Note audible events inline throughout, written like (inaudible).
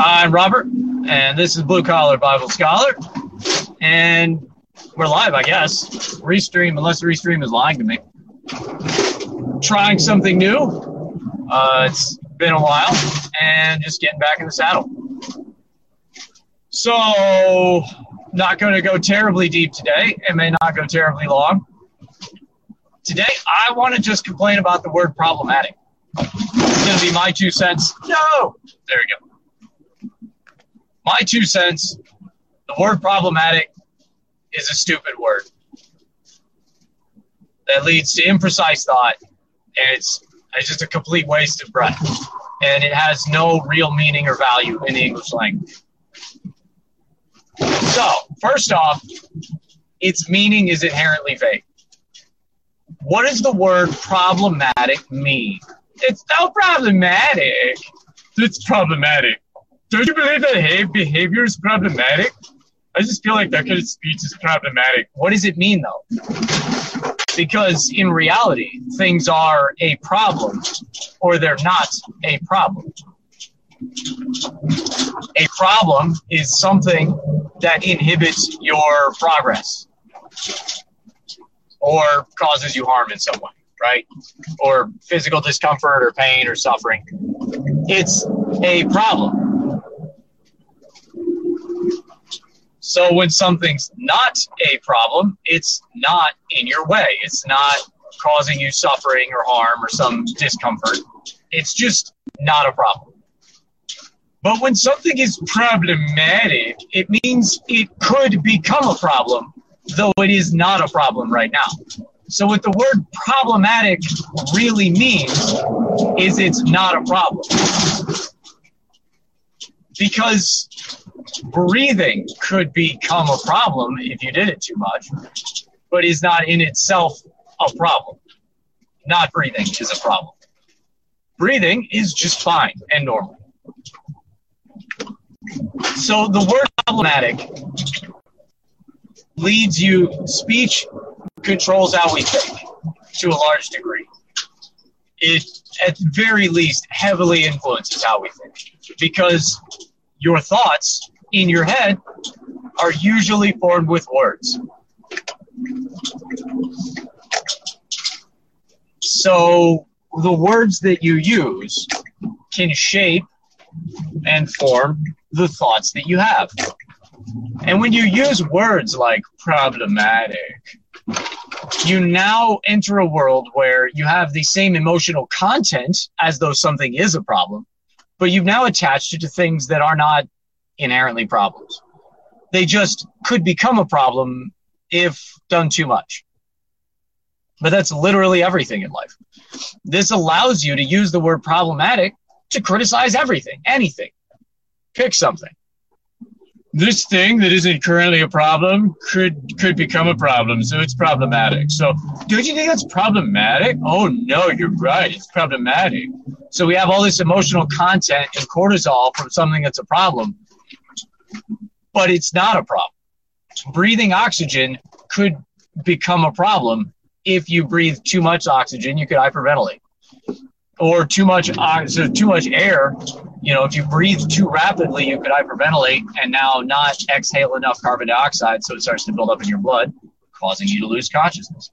I'm Robert, and this is Blue Collar Bible Scholar. And we're live, I guess. Restream, unless Restream is lying to me. Trying something new. Uh, it's been a while, and just getting back in the saddle. So, not going to go terribly deep today. It may not go terribly long. Today, I want to just complain about the word problematic. It's going to be my two cents. No! There we go. My two cents the word problematic is a stupid word that leads to imprecise thought, and it's, it's just a complete waste of breath. And it has no real meaning or value in the English language. So, first off, its meaning is inherently vague. What does the word problematic mean? It's not problematic. It's problematic. Don't you believe that behavior is problematic? I just feel like that kind of speech is problematic. What does it mean, though? Because in reality, things are a problem or they're not a problem. A problem is something that inhibits your progress or causes you harm in some way, right? Or physical discomfort or pain or suffering. It's a problem. So when something's not a problem, it's not in your way. It's not causing you suffering or harm or some discomfort. It's just not a problem. But when something is problematic, it means it could become a problem, though it is not a problem right now. So, what the word problematic really means is it's not a problem. Because breathing could become a problem if you did it too much, but is not in itself a problem. Not breathing is a problem. Breathing is just fine and normal. So the word problematic leads you, speech controls how we think to a large degree. It, at the very least, heavily influences how we think because your thoughts in your head are usually formed with words. So the words that you use can shape and form the thoughts that you have. And when you use words like problematic, you now enter a world where you have the same emotional content as though something is a problem, but you've now attached it to things that are not inherently problems. They just could become a problem if done too much. But that's literally everything in life. This allows you to use the word problematic to criticize everything, anything. Pick something. This thing that isn't currently a problem could could become a problem, so it's problematic. So, don't you think that's problematic? Oh no, you're right. It's problematic. So we have all this emotional content and cortisol from something that's a problem, but it's not a problem. Breathing oxygen could become a problem if you breathe too much oxygen. You could hyperventilate, or too much so too much air. You know, if you breathe too rapidly, you could hyperventilate and now not exhale enough carbon dioxide, so it starts to build up in your blood, causing you to lose consciousness.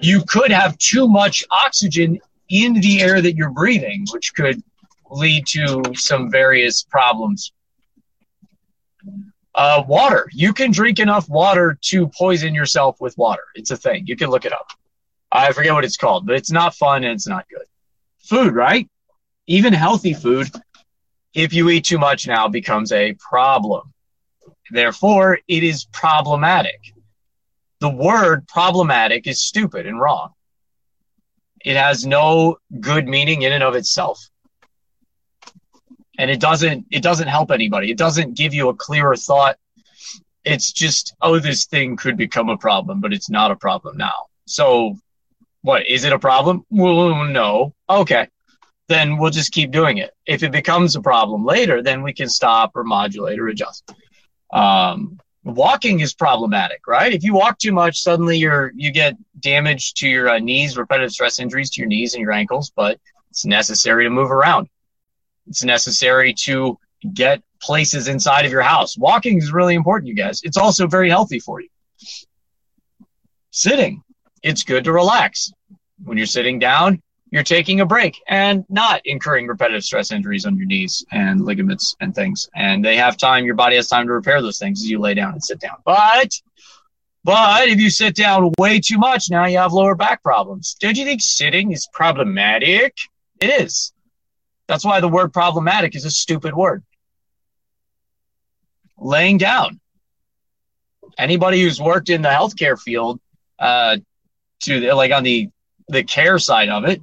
You could have too much oxygen in the air that you're breathing, which could lead to some various problems uh, water. You can drink enough water to poison yourself with water. It's a thing. You can look it up. I forget what it's called, but it's not fun and it's not good. Food, right? Even healthy food, if you eat too much now, becomes a problem. Therefore, it is problematic. The word problematic is stupid and wrong. It has no good meaning in and of itself and it doesn't it doesn't help anybody. It doesn't give you a clearer thought. It's just oh this thing could become a problem but it's not a problem now. So what is it a problem? Well no. Okay. Then we'll just keep doing it. If it becomes a problem later then we can stop or modulate or adjust. Um, walking is problematic right? If you walk too much suddenly you're you get damage to your uh, knees repetitive stress injuries to your knees and your ankles but it's necessary to move around it's necessary to get places inside of your house. Walking is really important, you guys. It's also very healthy for you. Sitting, it's good to relax. When you're sitting down, you're taking a break and not incurring repetitive stress injuries on your knees and ligaments and things. And they have time, your body has time to repair those things as you lay down and sit down. But but if you sit down way too much, now you have lower back problems. Don't you think sitting is problematic? It is. That's why the word problematic is a stupid word. Laying down. Anybody who's worked in the healthcare field, uh, to the, like on the the care side of it,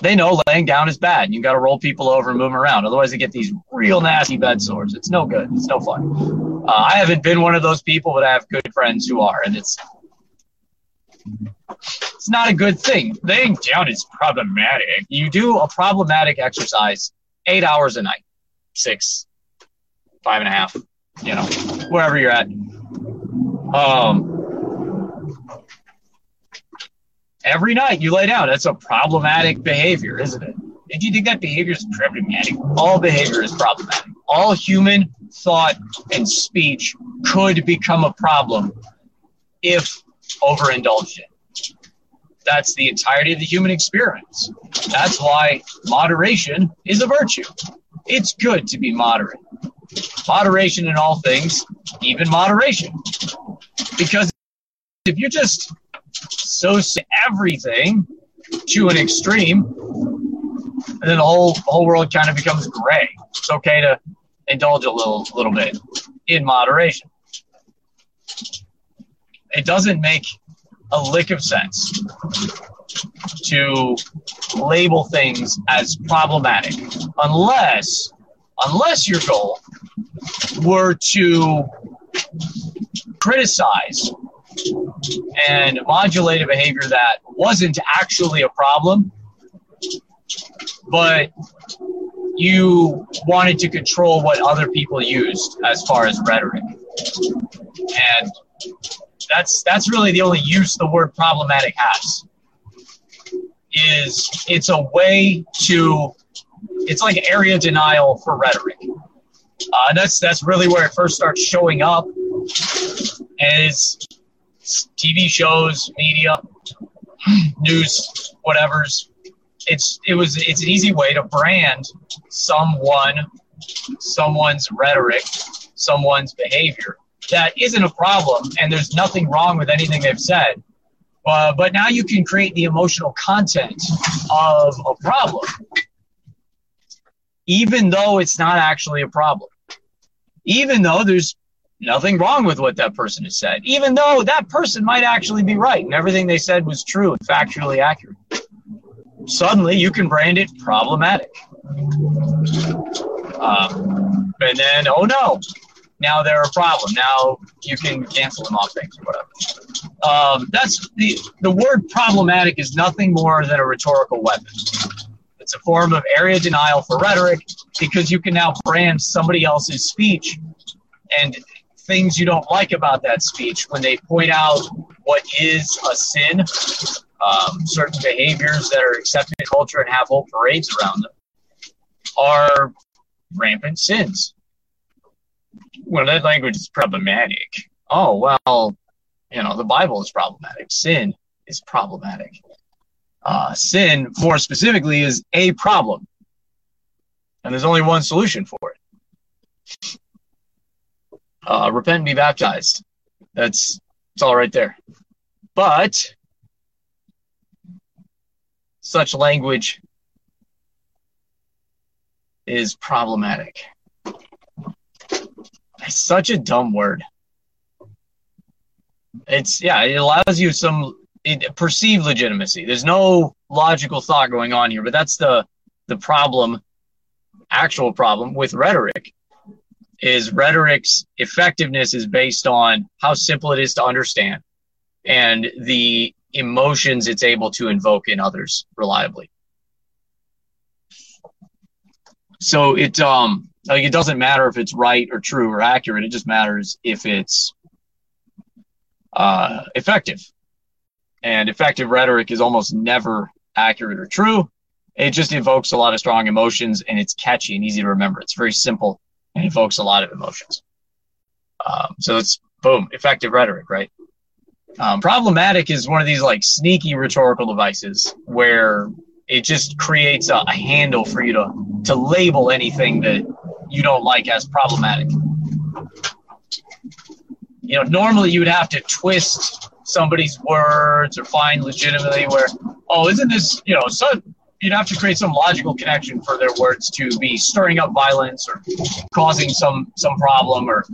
they know laying down is bad. You got to roll people over and move them around. Otherwise, they get these real nasty bed sores. It's no good. It's no fun. Uh, I haven't been one of those people, but I have good friends who are, and it's it's not a good thing. Laying down is problematic. You do a problematic exercise eight hours a night, six, five and a half, you know, wherever you're at. Um, every night you lay down. That's a problematic behavior, isn't it? Did you think that behavior is problematic? All behavior is problematic. All human thought and speech could become a problem if overindulged in. That's the entirety of the human experience. That's why moderation is a virtue. It's good to be moderate. Moderation in all things, even moderation. Because if you just so everything to an extreme, and then the whole whole world kind of becomes gray. It's okay to indulge a little little bit in moderation. It doesn't make a lick of sense to label things as problematic unless unless your goal were to criticize and modulate a behavior that wasn't actually a problem, but you wanted to control what other people used as far as rhetoric. And that's that's really the only use the word problematic has. Is it's a way to it's like area denial for rhetoric. Uh, that's that's really where it first starts showing up. Is TV shows, media, (clears throat) news, whatever's. It's it was it's an easy way to brand someone, someone's rhetoric, someone's behavior that isn't a problem, and there's nothing wrong with anything they've said. Uh, but now you can create the emotional content of a problem, even though it's not actually a problem. Even though there's nothing wrong with what that person has said, even though that person might actually be right and everything they said was true and factually accurate. Suddenly, you can brand it problematic. Um, and then, oh no, now they're a problem. Now you can cancel them off things or whatever. Um, that's the the word problematic is nothing more than a rhetorical weapon. It's a form of area denial for rhetoric because you can now brand somebody else's speech and things you don't like about that speech when they point out what is a sin, um, certain behaviors that are accepted in culture and have whole parades around them are rampant sins. Well, that language is problematic. Oh, well, you know, the Bible is problematic. Sin is problematic. Uh, sin, more specifically, is a problem. And there's only one solution for it uh, repent and be baptized. That's it's all right there. But such language is problematic. It's such a dumb word. It's yeah, it allows you some it, perceived legitimacy. There's no logical thought going on here, but that's the the problem, actual problem with rhetoric is rhetoric's effectiveness is based on how simple it is to understand and the emotions it's able to invoke in others reliably. So it um like it doesn't matter if it's right or true or accurate. It just matters if it's uh, effective. And effective rhetoric is almost never accurate or true. It just evokes a lot of strong emotions and it's catchy and easy to remember. It's very simple and evokes a lot of emotions. Um, so it's boom, effective rhetoric, right? Um, problematic is one of these like sneaky rhetorical devices where it just creates a, a handle for you to to label anything that you don't like as problematic. You know, normally you would have to twist somebody's words or find legitimately where, oh, isn't this, you know, so you'd have to create some logical connection for their words to be stirring up violence or causing some some problem or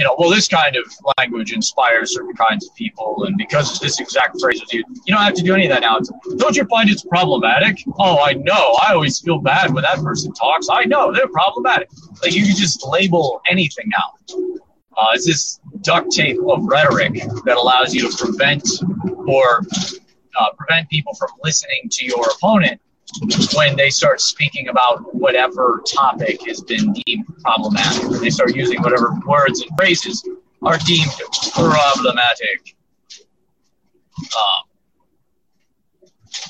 you know, well, this kind of language inspires certain kinds of people, and because this exact phrase used, you don't have to do any of that now. It's, don't you find it's problematic? Oh, I know. I always feel bad when that person talks. I know they're problematic. Like you can just label anything now. Uh, it's this duct tape of rhetoric that allows you to prevent or uh, prevent people from listening to your opponent when they start speaking about whatever topic has been deemed problematic. They start using whatever words and phrases are deemed problematic. Um,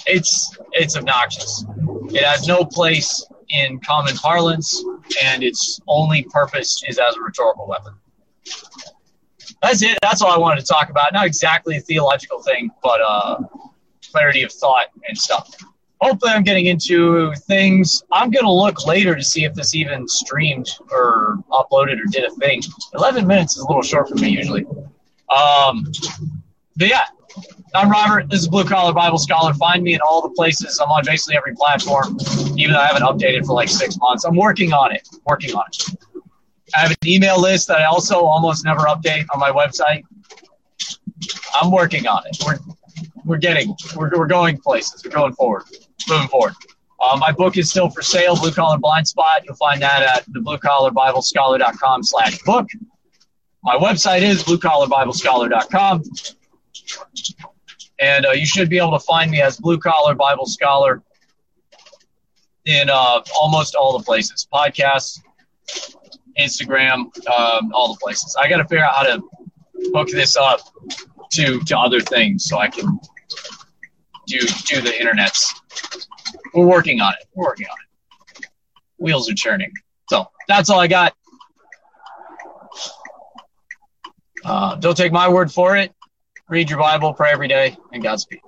it's it's obnoxious. It has no place in common parlance, and its only purpose is as a rhetorical weapon. That's it. That's all I wanted to talk about. Not exactly a theological thing, but uh, clarity of thought and stuff hopefully I'm getting into things. I'm gonna look later to see if this even streamed or uploaded or did a thing. Eleven minutes is a little short for me usually. Um, but yeah, I'm Robert. This is Blue Collar Bible Scholar. Find me in all the places. I'm on basically every platform, even though I haven't updated for like six months. I'm working on it. Working on it. I have an email list that I also almost never update on my website. I'm working on it. We're we're getting we're, we're going places. We're going forward moving forward. Uh, my book is still for sale, Blue Collar Blind Spot. You'll find that at the bluecollarbiblescholar.com slash book. My website is bluecollarbiblescholar.com. And uh, you should be able to find me as Blue Collar Bible Scholar in uh, almost all the places podcasts, Instagram, um, all the places. I got to figure out how to hook this up to, to other things so I can do, do the internets we're working on it. We're working on it. Wheels are churning. So that's all I got. Uh, don't take my word for it. Read your Bible, pray every day, and Godspeed.